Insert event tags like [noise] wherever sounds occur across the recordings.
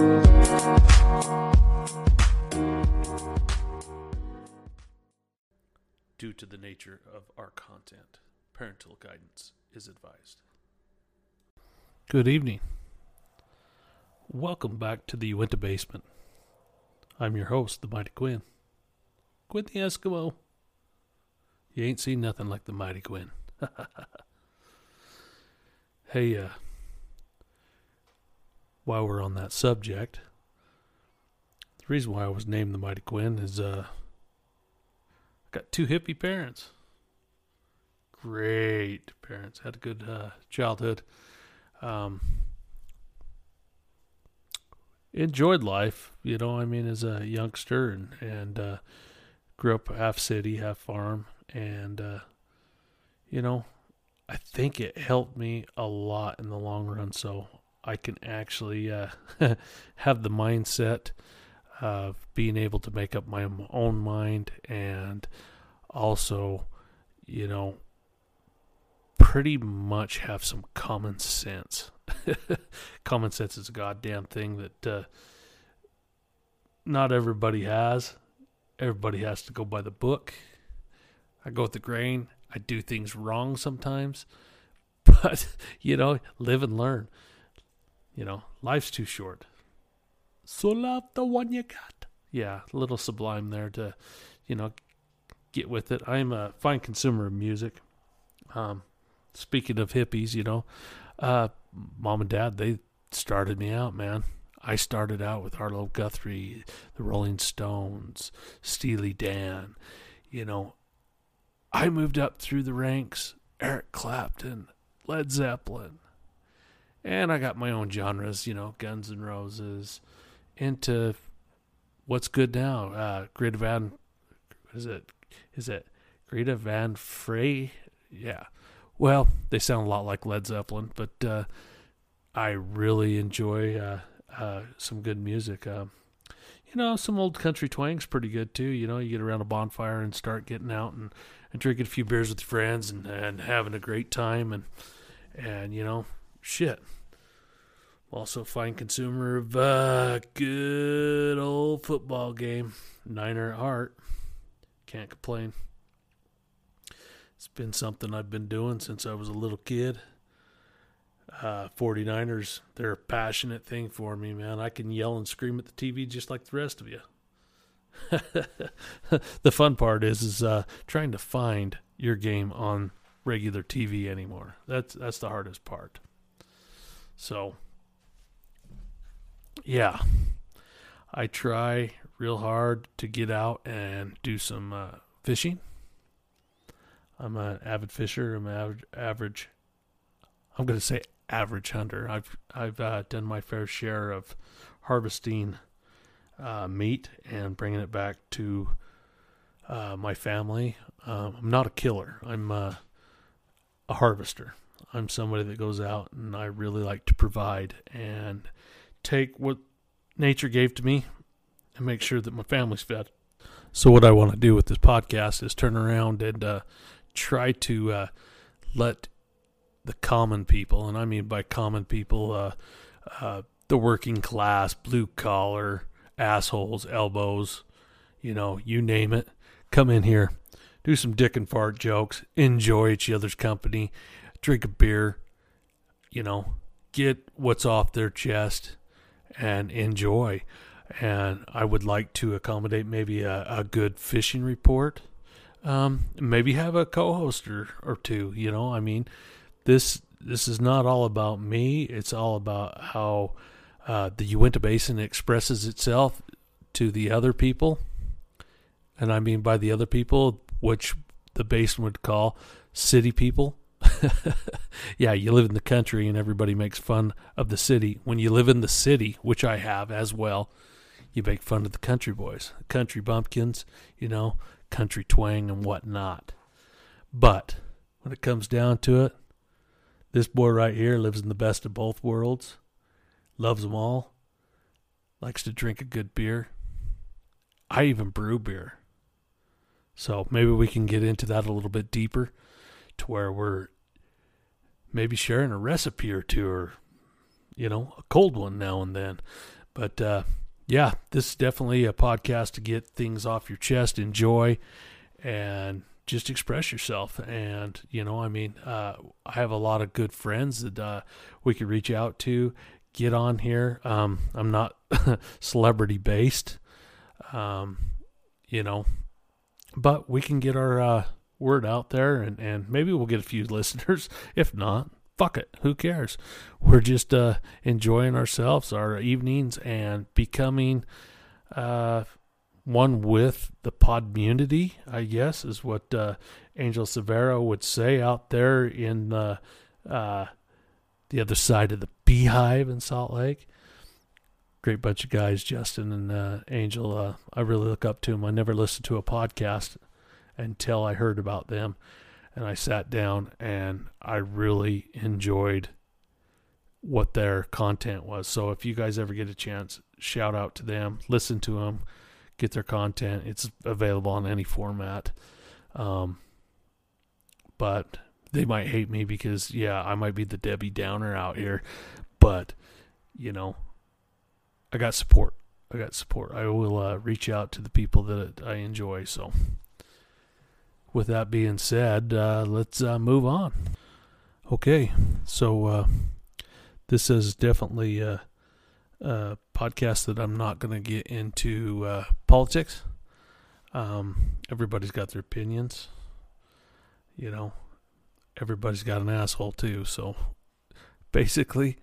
Due to the nature of our content, parental guidance is advised. Good evening. Welcome back to the Uinta Basement. I'm your host, the Mighty Quinn. Quinn the Eskimo. You ain't seen nothing like the Mighty Quinn. [laughs] hey, uh, while we're on that subject, the reason why I was named the Mighty Quinn is, uh, I got two hippie parents. Great parents. Had a good uh, childhood. Um, enjoyed life, you know. I mean, as a youngster, and and uh, grew up half city, half farm, and uh, you know, I think it helped me a lot in the long run. So I can actually uh, [laughs] have the mindset of being able to make up my own mind and also, you know, pretty much have some common sense. [laughs] common sense is a goddamn thing that uh, not everybody has. Everybody has to go by the book. I go with the grain. I do things wrong sometimes, [laughs] but you know, live and learn. You know, life's too short. So love the one you got. Yeah, a little sublime there to, you know, get with it. I'm a fine consumer of music. Um, speaking of hippies, you know, uh, mom and dad, they started me out, man. I started out with Arlo Guthrie, the Rolling Stones, Steely Dan. You know, I moved up through the ranks, Eric Clapton, Led Zeppelin. And I got my own genres, you know, Guns and Roses, into what's good now. Uh, Greta Van, is it? Is it Greta Van Frey? Yeah. Well, they sound a lot like Led Zeppelin, but uh, I really enjoy uh, uh, some good music. Uh, you know, some old country twang's pretty good too. You know, you get around a bonfire and start getting out and, and drinking a few beers with your friends and, and having a great time and and you know, shit. Also, fine consumer of uh, good old football game, Niner heart. Can't complain. It's been something I've been doing since I was a little kid. Uh, 49ers, they're a passionate thing for me, man. I can yell and scream at the TV just like the rest of you. [laughs] the fun part is is uh, trying to find your game on regular TV anymore. That's that's the hardest part. So, yeah, I try real hard to get out and do some uh, fishing I'm an avid fisher. I'm an average, I'm going to say average hunter. I've I've uh, done my fair share of harvesting uh, meat and bringing it back to uh, my family. Um, I'm not a killer. I'm uh, a harvester. I'm somebody that goes out and I really like to provide and take what nature gave to me and make sure that my family's fed. So what I want to do with this podcast is turn around and uh, try to uh, let the common people, and I mean by common people, uh, uh, the working class, blue collar, assholes, elbows, you know, you name it, come in here, do some dick and fart jokes, enjoy each other's company, drink a beer, you know, get what's off their chest and enjoy. And I would like to accommodate maybe a, a good fishing report um, maybe have a co-hoster or, two. You know, I mean, this this is not all about me. It's all about how uh, the Uinta Basin expresses itself to the other people, and I mean by the other people, which the basin would call city people. [laughs] yeah, you live in the country and everybody makes fun of the city. When you live in the city, which I have as well, you make fun of the country boys, country bumpkins, you know, country twang and whatnot. But when it comes down to it, this boy right here lives in the best of both worlds, loves them all, likes to drink a good beer. I even brew beer. So maybe we can get into that a little bit deeper to where we're maybe sharing a recipe or two or, you know, a cold one now and then. But uh, yeah, this is definitely a podcast to get things off your chest, enjoy, and just express yourself. And, you know, I mean, uh, I have a lot of good friends that uh, we could reach out to, get on here. Um, I'm not [laughs] celebrity based, um, you know, but we can get our uh, word out there and, and maybe we'll get a few [laughs] listeners. If not, fuck it. Who cares? We're just uh, enjoying ourselves, our evenings, and becoming uh, one with the pod community, I guess, is what uh, Angel Severo would say out there in the uh, the other side of the beehive in Salt Lake. Great bunch of guys, Justin and uh, Angel. Uh, I really look up to them. I never listened to a podcast until I heard about them, and I sat down and I really enjoyed what their content was. So if you guys ever get a chance, shout out to them, listen to them get their content. It's available on any format. Um, but they might hate me because, yeah, I might be the Debbie Downer out here. But, you know, I got support. I got support. I will uh, reach out to the people that I enjoy. So, with that being said, uh, let's uh, move on. Okay, so uh, this is definitely a, uh, podcast that I'm not going to get into uh, politics. Um, everybody's got their opinions. You know, everybody's got an asshole too. So basically,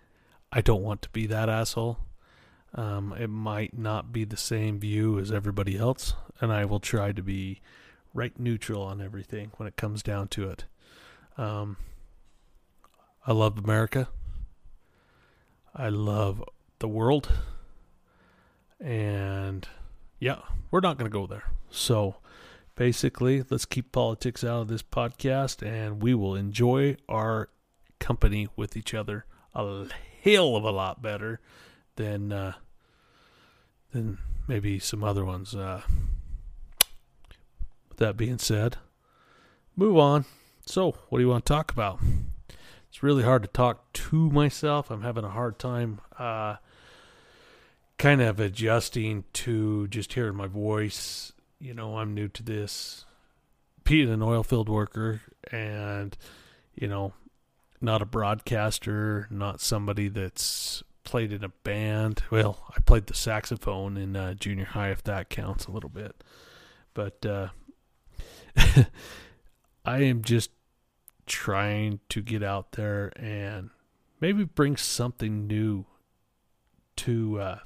I don't want to be that asshole. Um, it might not be the same view as everybody else, and I will try to be right neutral on everything when it comes down to it. Um, I love America. I love the world. And yeah, we're not going to go there. So basically, let's keep politics out of this podcast and we will enjoy our company with each other a hell of a lot better than uh, than maybe some other ones. Uh, that being said, move on. So, what do you want to talk about? It's really hard to talk to myself. I'm having a hard time uh, kind of adjusting to just hearing my voice. You know, I'm new to this. Being an oil field worker and, you know, not a broadcaster, not somebody that's played in a band. Well, I played the saxophone in uh, junior high, if that counts a little bit. But uh, [laughs] I am just trying to get out there and maybe bring something new to uh,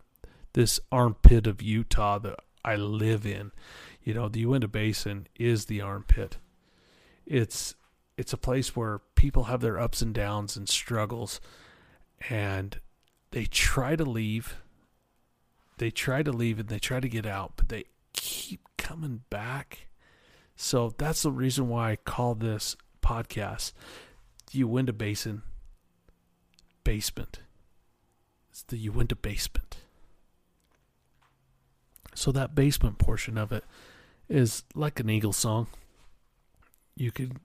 this armpit of Utah that I live in. You know, the Uinta Basin is the armpit. It's it's a place where people have their ups and downs and struggles and they try to leave. They try to leave and they try to get out, but they keep coming back. So that's the reason why I call this podcast the Uinta Basin Basement. It's the Uinta Basement. So that basement portion of it is like an Eagle song. You could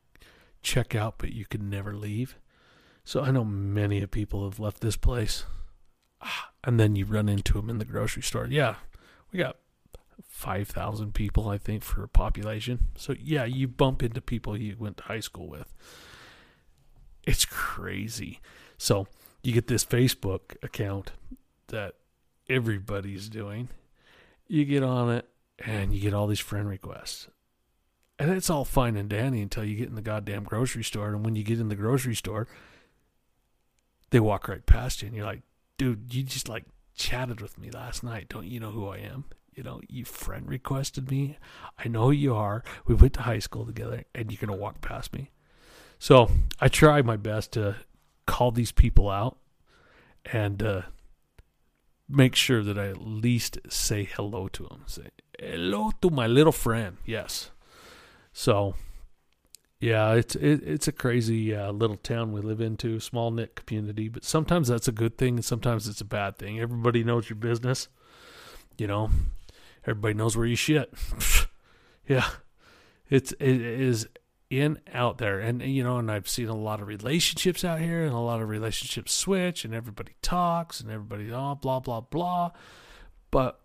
check out, but you could never leave. So I know many of people have left this place, ah, and then you run into them in the grocery store. Yeah, we got five thousand people, I think, for a population. So yeah, you bump into people you went to high school with. It's crazy. So you get this Facebook account that everybody's doing you get on it and you get all these friend requests. And it's all fine and dandy until you get in the goddamn grocery store. And when you get in the grocery store, they walk right past you and you're like, dude, you just like chatted with me last night. Don't you know who I am? You know, you friend requested me. I know who you are. We went to high school together and you're to walk past me. So I try my best to call these people out and uh, make sure that I at least say hello to them. Say hello to my little friend. Yes. So, yeah, it's it, it's a crazy uh, little town we live into, small knit community. But sometimes that's a good thing, and sometimes it's a bad thing. Everybody knows your business. You know, everybody knows where you shit. [laughs] yeah, it's it is in out there. And you know and i've seen a lot of relationships out here and a lot of relationships switch and everybody talks and everybody oh blah blah blah. But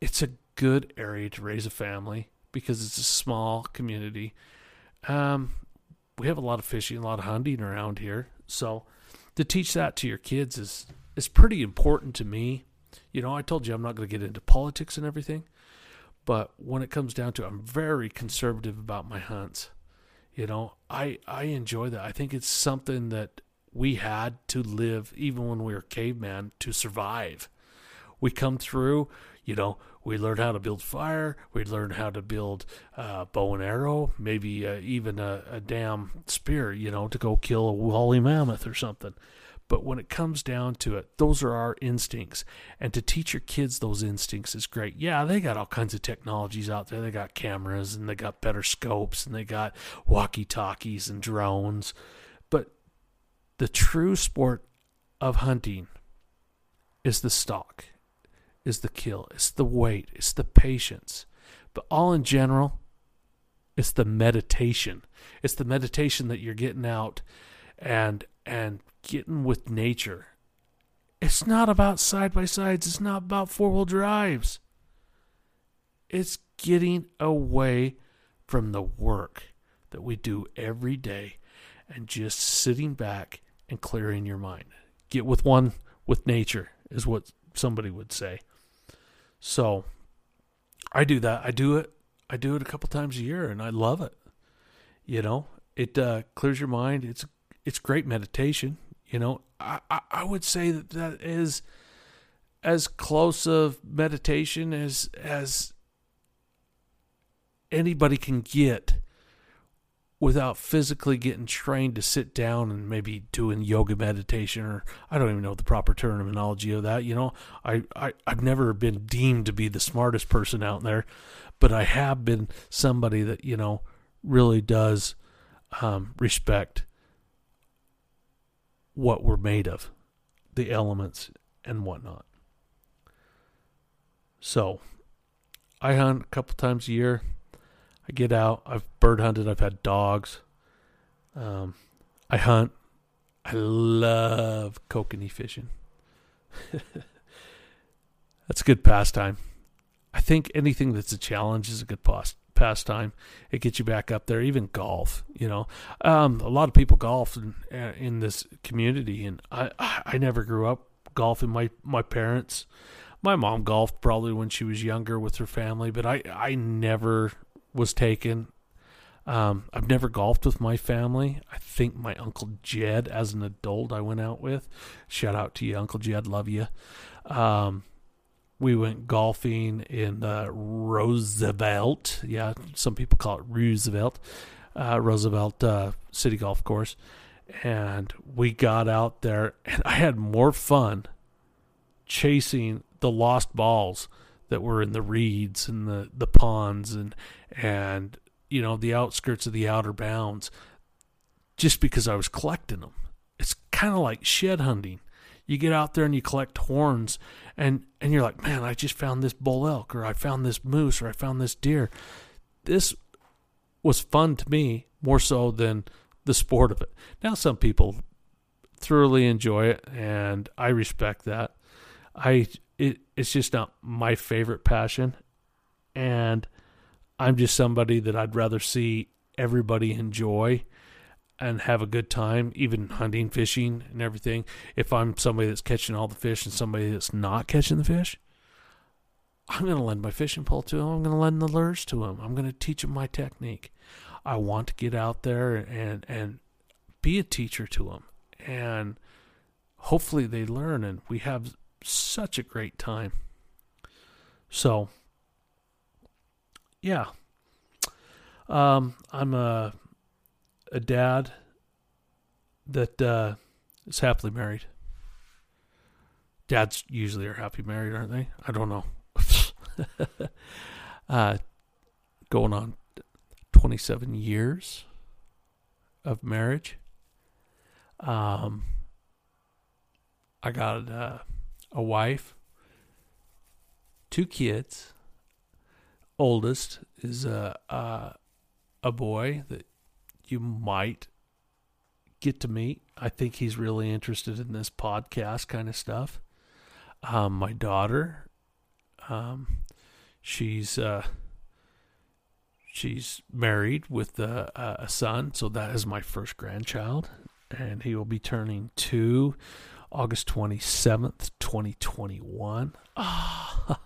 it's a good area to raise a family because it's a small community. Um, we have a lot of fishing a lot of hunting around here. So to teach that to your kids is is pretty important to me you know i told you i'm not going to get into politics and everything but when it comes down to it, I'm very conservative about my hunts. You know, I I enjoy that. I think it's something that we had to live even when we were caveman to survive. We come through, you know, we learn how to build fire, we learn how to build uh, bow and arrow, maybe uh, even a, a damn spear, you know, to go kill a woolly mammoth or something. But when it comes down to it, those are our instincts. And to teach your kids those instincts is great. Yeah, they got all kinds of technologies out there. They got cameras and they got better scopes and they got walkie talkies and drones. But the true sport of hunting is the stalk, is the kill, it's the wait, it's the patience. But all in general, it's the meditation. It's the meditation that you're getting out and and getting with nature. It's not about side by sides, it's not about four wheel drives. It's getting away from the work that we do every day and just sitting back and clearing your mind. Get with one with nature, is what somebody would say. So I do that. I do it. I do it a couple times a year and I love it. You know, it uh, clears your mind. It's it's great meditation. You know, I, I would say that that is as close of meditation as as anybody can get without physically getting trained to sit down and maybe doing yoga meditation or I don't even know the proper terminology of that. You know, I, I, I've never been deemed to be the smartest person out there, but I have been somebody that, you know, really does um, respect what we're made of, the elements and whatnot. So, I hunt a couple times a year. I get out. I've bird hunted. I've had dogs. Um, I hunt. I love kokanee fishing. [laughs] that's a good pastime. I think anything that's a challenge is a good past pastime. It gets you back up there. Even golf, you know, um, a lot of people golf in, uh, in this community, and I I never grew up golfing. My my parents, my mom golfed probably when she was younger with her family, but I I never was taken. Um, I've never golfed with my family. I think my uncle Jed, as an adult, I went out with. Shout out to you, Uncle Jed. Love you. Um, we went golfing in uh, Roosevelt. Yeah, some people call it Roosevelt, uh, Roosevelt uh, City Golf Course. And we got out there, and I had more fun chasing the lost balls that were in the reeds and the, the ponds and and you know the outskirts of the outer bounds just because I was collecting them. It's kind of like shed hunting you get out there and you collect horns and and you're like man i just found this bull elk or i found this moose or i found this deer. This was fun to me more so than the sport of it. Now some people thoroughly enjoy it and i respect that. I it, it's just not my favorite passion and i'm just somebody that i'd rather see everybody enjoy and have a good time, even hunting, fishing, and everything. If I'm somebody that's catching all the fish and somebody that's not catching the fish, I'm going to lend my fishing pole to them. I'm going to lend the lures to them. I'm going to teach them my technique. I want to get out there and and be a teacher to them, and hopefully they learn. And we have such a great time. So, yeah, um, I'm a a dad that uh, is happily married. Dads usually are happy married, aren't they? I don't know. [laughs] uh, going on 27 years of marriage. Um, I got uh, a wife, two kids. Oldest is a, uh, a boy that you might get to meet. I think he's really interested in this podcast kind of stuff. Um, my daughter, um, she's uh, she's married with a, a son, so that is my first grandchild, and he will be turning two August twenty seventh, twenty twenty one. [laughs] the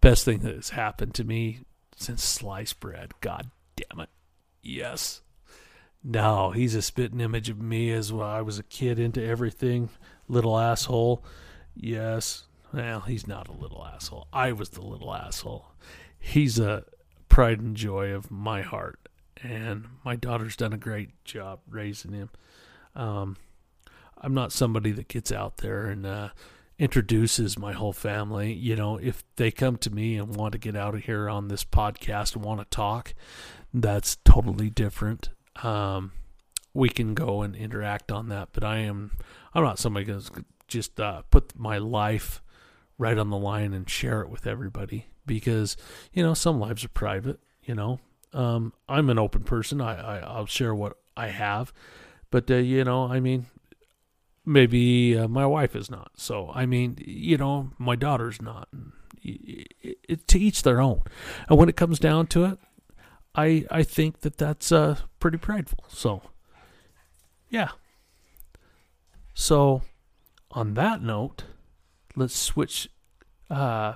best thing that has happened to me since sliced bread. God damn it. Yes. No, he's a spitting image of me as well. I was a kid into everything. Little asshole. Yes. Well, he's not a little asshole. I was the little asshole. He's a pride and joy of my heart. And my daughter's done a great job raising him. Um, I'm not somebody that gets out there and uh, introduces my whole family. You know, if they come to me and want to get out of here on this podcast and want to talk, that's totally different. Um, we can go and interact on that, but I am I'm not somebody that's just uh, put my life right on the line and share it with everybody because you know some lives are private. You know, um, I'm an open person. I, I I'll share what I have, but uh, you know, I mean, maybe uh, my wife is not. So I mean, you know, my daughter's not. It, it, it, to each their own. And when it comes down to it, I I think that that's uh, pretty prideful. So, yeah. So, on that note, let's switch. Uh,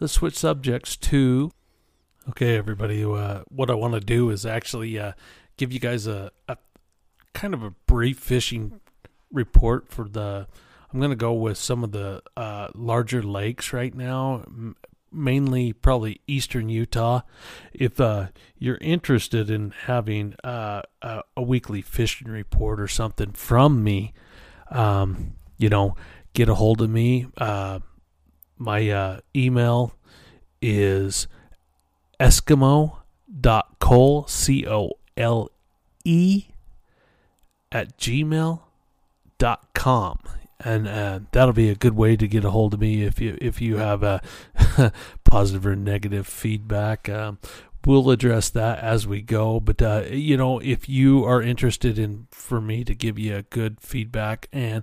let's switch subjects to. Okay, everybody. Uh, what I want to do is actually uh, give you guys a, a kind of a brief fishing report for the. I'm going to go with some of the uh, larger lakes right now, mainly probably eastern Utah. If uh, you're interested in having uh, a, a, weekly fishing report or something from me, um, you know, get a hold of me. Uh, my uh, email is eskimo.cole, C O L E, at gmail.com and uh, that'll be a good way to get a hold of me if you if you have a positive or negative feedback. Um, we'll address that as we go. But uh, you know, if you are interested in for me to give you a good feedback, and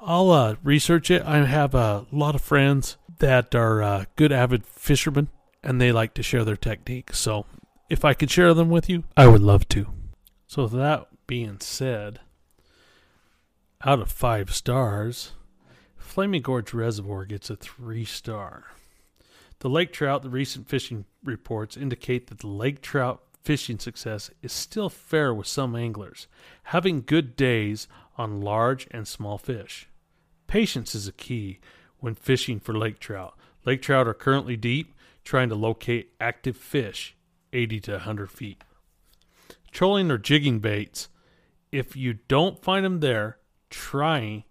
I'll uh, research it. I have a lot of friends that are uh, good avid fishermen, and they like to share their techniques. So if I could share them with you, I would love to. So that being said out of five stars, Flaming Gorge Reservoir gets a three star. The lake trout, the recent fishing reports indicate that the lake trout fishing success is still fair with some anglers, having good days on large and small fish. Patience is a key when fishing for lake trout. Lake trout are currently deep, trying to locate active fish 80 to 100 feet. Trolling or jigging baits, if you don't find them there, trying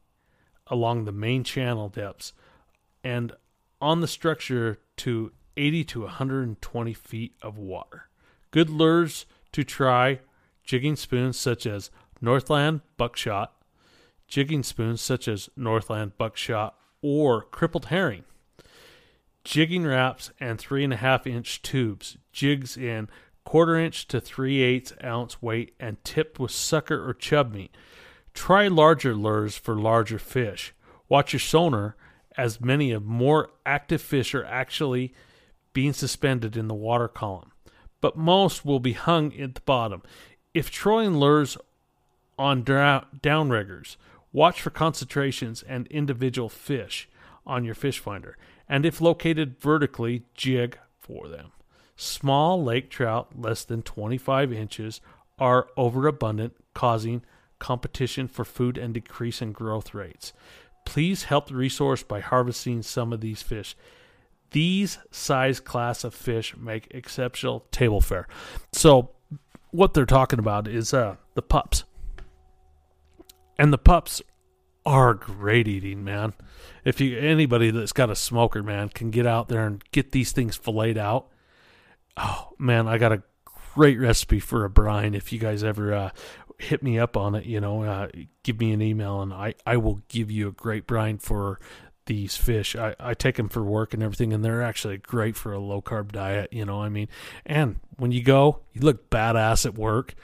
along the main channel depths and on the structure to 80 to 120 feet of water. Good lures to try jigging spoons such as Northland buckshot, jigging spoons such as Northland buckshot or crippled herring, jigging wraps and three and a half inch tubes, jigs in quarter inch to three eighths ounce weight and tipped with sucker or chub meat. Try larger lures for larger fish. Watch your sonar as many of more active fish are actually being suspended in the water column, but most will be hung at the bottom. If trolling lures on downriggers, watch for concentrations and individual fish on your fish finder, and if located vertically, jig for them. Small lake trout less than 25 inches are overabundant, causing competition for food and decrease in growth rates. Please help the resource by harvesting some of these fish. These size class of fish make exceptional table fare. So, what they're talking about is uh, the pups. And the pups are great eating, man. If you anybody that's got a smoker, man, can get out there and get these things filleted out. Oh man, I got a great recipe for a brine. If you guys ever uh, hit me up on it, you know, uh, give me an email and I, I will give you a great brine for these fish. I, I take them for work and everything, and they're actually great for a low carb diet. You know, I mean, and when you go, you look badass at work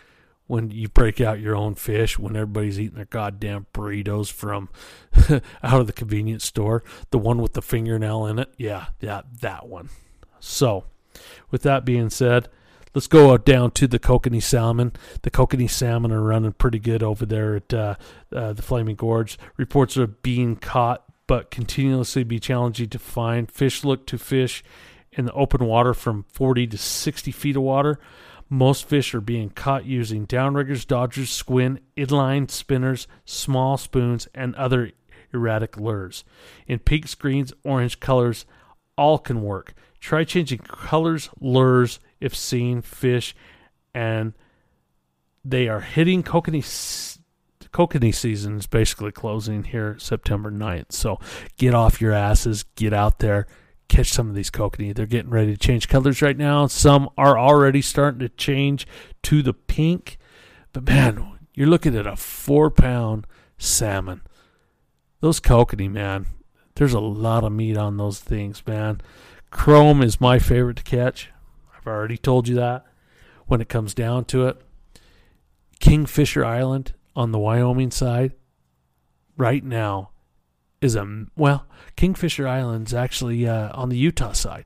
when you break out your own fish when everybody's eating their goddamn burritos from [laughs] out of the convenience store the one with the fingernail in it yeah yeah that one so with that being said let's go down to the kokanee salmon the kokanee salmon are running pretty good over there at uh, uh, the flaming gorge reports are being caught but continuously be challenging to find fish look to fish in the open water from 40 to 60 feet of water most fish are being caught using downriggers, dodgers, squid, inline spinners, small spoons, and other erratic lures. In pinks, greens, orange colors, all can work. Try changing colors, lures, if seeing fish, and they are hitting kokanee. Kokanee season is basically closing here September 9th. So get off your asses, get out there, catch some of these kokanee. They're getting ready to change colors right now. Some are already starting to change to the pink. But man, you're looking at a four pound salmon. Those kokanee, man, there's a lot of meat on those things, man. Chrome is my favorite to catch. I've already told you that. When it comes down to it, Kingfisher Island on the Wyoming side, right now, is a well. Kingfisher Island's actually uh, on the Utah side.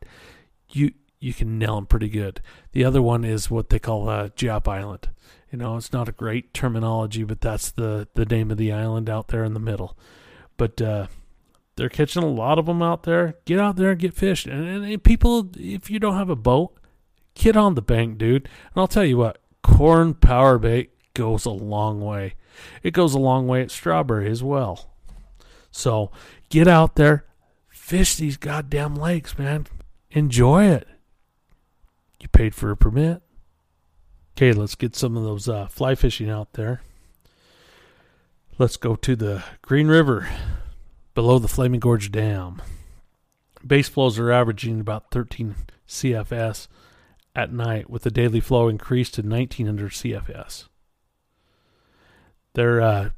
You you can nail them pretty good. The other one is what they call uh, Giap Island. You know, it's not a great terminology, but that's the the name of the island out there in the middle. But uh, they're catching a lot of them out there. Get out there and get fish. And, and, and people, if you don't have a boat, get on the bank, dude. And I'll tell you what, corn power bait goes a long way. It goes a long way at Strawberry as well. So get out there, fish these goddamn lakes, man. Enjoy it. You paid for a permit. Okay, let's get some of those uh, fly fishing out there. Let's go to the Green River below the Flaming Gorge Dam. Base flows are averaging about 13 CFS at night, with the daily flow increased to 1900 CFS. They're uh,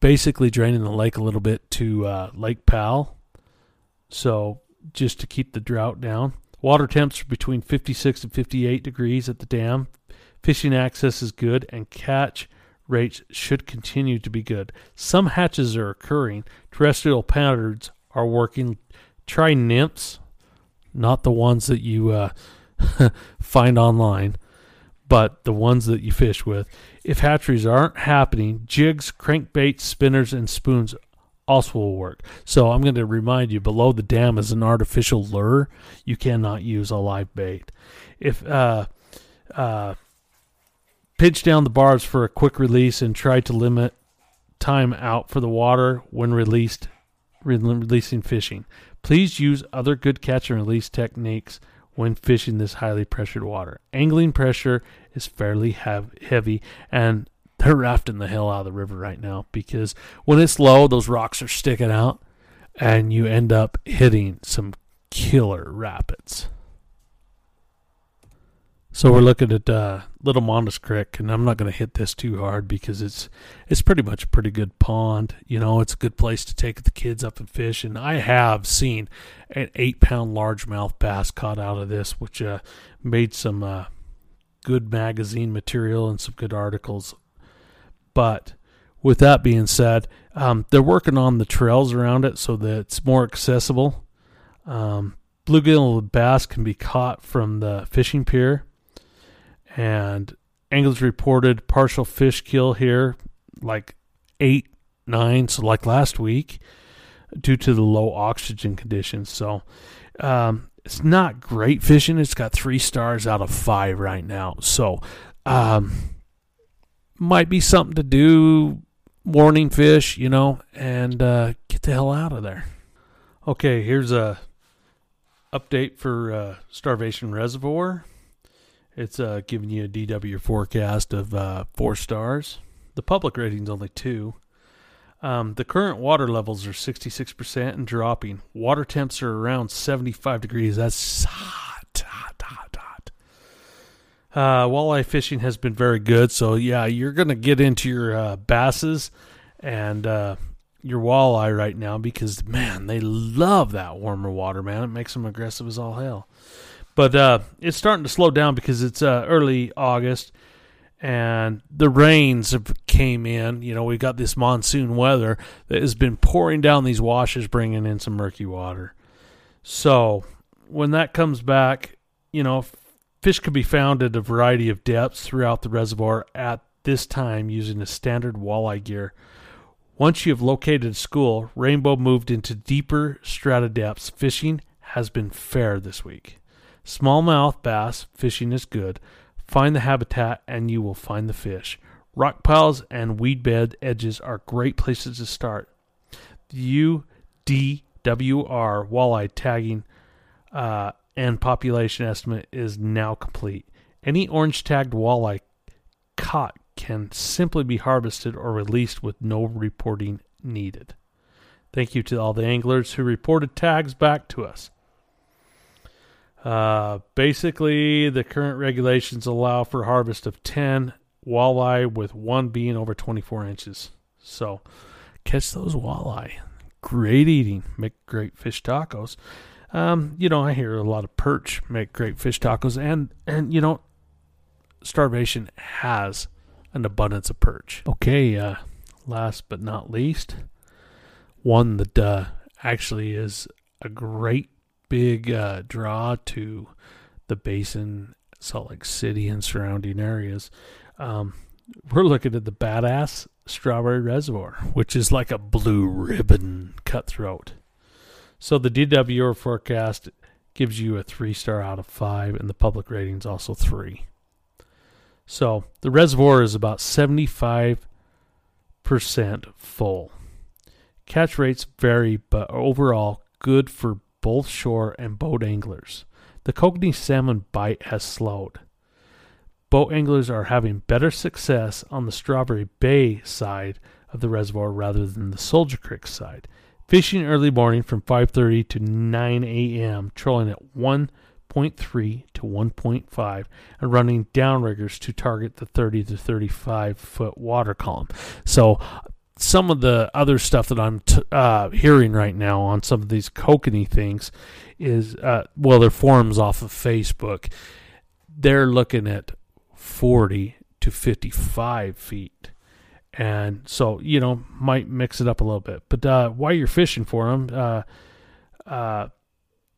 basically draining the lake a little bit to uh, Lake Powell. So just to keep the drought down. Water temps are between 56 and 58 degrees at the dam. Fishing access is good and catch rates should continue to be good. Some hatches are occurring. Terrestrial patterns are working. Try nymphs, not the ones that you uh, [laughs] find online but the ones that you fish with. If hatcheries aren't happening, jigs, crankbaits, spinners, and spoons also will work. So I'm going to remind you below the dam is an artificial lure. You cannot use a live bait. If uh, uh, pinch down the barbs for a quick release and try to limit time out for the water when released releasing fishing. Please use other good catch and release techniques when fishing this highly pressured water. Angling pressure is fairly heavy, and they're rafting the hell out of the river right now because when it's low, those rocks are sticking out, and you end up hitting some killer rapids. So we're looking at uh, Little Mondas Creek, and I'm not going to hit this too hard because it's it's pretty much a pretty good pond. You know, it's a good place to take the kids up and fish. And I have seen an eight pound largemouth bass caught out of this, which uh, made some uh, good magazine material and some good articles. But with that being said, um, they're working on the trails around it so that it's more accessible. Um, bluegill bass can be caught from the fishing pier and anglers reported partial fish kill here, like eight, nine, so like last week, due to the low oxygen conditions. So um, it's not great fishing. It's got three stars out of five right now. So um, might be something to do. Warning fish, you know, and uh, get the hell out of there. Okay, here's a update for uh, Starvation Reservoir. It's uh, giving you a DW forecast of uh, four stars. The public rating's only two. Um, the current water levels are 66% and dropping. Water temps are around 75 degrees. That's hot, hot, hot, hot. Uh, walleye fishing has been very good. So, yeah, you're going to get into your uh, basses and uh, your walleye right now because man, they love that warmer water, man. It makes them aggressive as all hell. But uh, it's starting to slow down because it's uh, early August and the rains have came in. You know, we got this monsoon weather that has been pouring down these washes, bringing in some murky water. So when that comes back, you know, fish could be found at a variety of depths throughout the reservoir at this time using a standard walleye gear. Once you have located school, Rainbow moved into deeper strata depths. Fishing has been fair this week. Smallmouth bass fishing is good. Find the habitat and you will find the fish. Rock piles and weed bed edges are great places to start. The UDWR walleye tagging uh, and population estimate is now complete. Any orange tagged walleye caught can simply be harvested or released with no reporting needed. Thank you to all the anglers who reported tags back to us. Uh, basically, the current regulations allow for harvest of 10 walleye, with one being over 24 inches. So, catch those walleye. Great eating. Make great fish tacos. Um, you know, I hear a lot of perch make great fish tacos, and and you know, starvation has an abundance of perch. Okay, uh, last but not least, one that uh, actually is a great big uh, draw to the basin, Salt Lake City, and surrounding areas. Um, we're looking at the badass Strawberry Reservoir, which is like a blue ribbon cutthroat. So the DWR forecast gives you a three star out of five, and the public rating is also three. So the reservoir is about 75% full. Catch rates vary, but overall good for both shore and boat anglers. The Kokanee salmon bite has slowed. Boat anglers are having better success on the Strawberry Bay side of the reservoir rather than the Soldier Creek side. Fishing early morning from 5:30 to 9 a.m., trolling at 1.3 to 1.5, and running downriggers to target the 30 to 35 foot water column. So some of the other stuff that I'm t- uh, hearing right now on some of these kokanee things is uh, well, they're forums off of Facebook. They're looking at 40 to 55 feet. And so, you know, might mix it up a little bit. But uh, while you're fishing for them, uh, uh,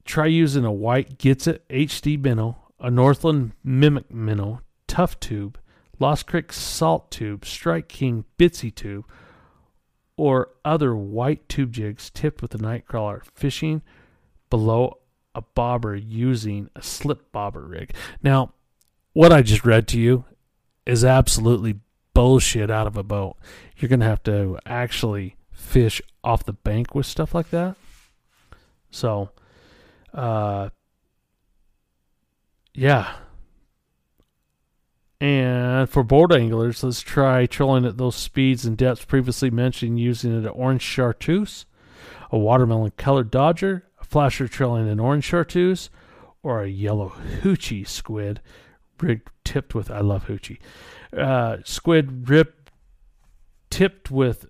try using a white Gitzit HD minnow, a Northland Mimic minnow, Tough Tube, Lost Creek Salt Tube, Strike King Bitsy Tube, or other white tube jigs tipped with a night crawler, fishing below a bobber using a slip bobber rig. Now, what I just read to you is absolutely bullshit out of a boat. You're going to have to actually fish off the bank with stuff like that. So, uh, yeah, and for board anglers, let's try trolling at those speeds and depths previously mentioned using an orange chartreuse, a watermelon colored dodger, a flasher trolling an orange chartreuse, or a yellow hoochie squid rigged tipped with I love hoochie. Uh, squid rib tipped with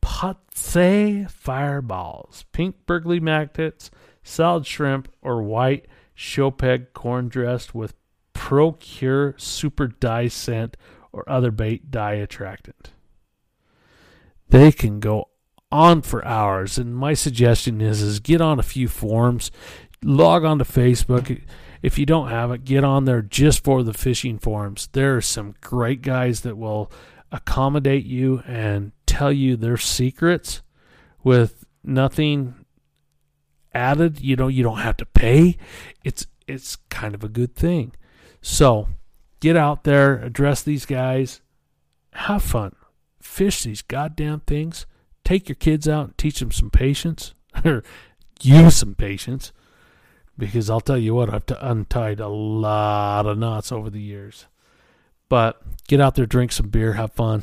Pautzke fireballs, pink burgly magnets, salad shrimp, or white shoepeg corn dressed with Procure Super Dye Scent or other bait dye attractant. They can go on for hours, and my suggestion is is get on a few forums, log on to Facebook. If you don't have it, get on there just for the fishing forums. There are some great guys that will accommodate you and tell you their secrets with nothing added. You know, you don't have to pay. It's it's kind of a good thing. So get out there, address these guys, have fun, fish these goddamn things. Take your kids out and teach them some patience, [laughs] or use some patience, because I'll tell you what, I've t- untied a lot of knots over the years. But get out there, drink some beer, have fun.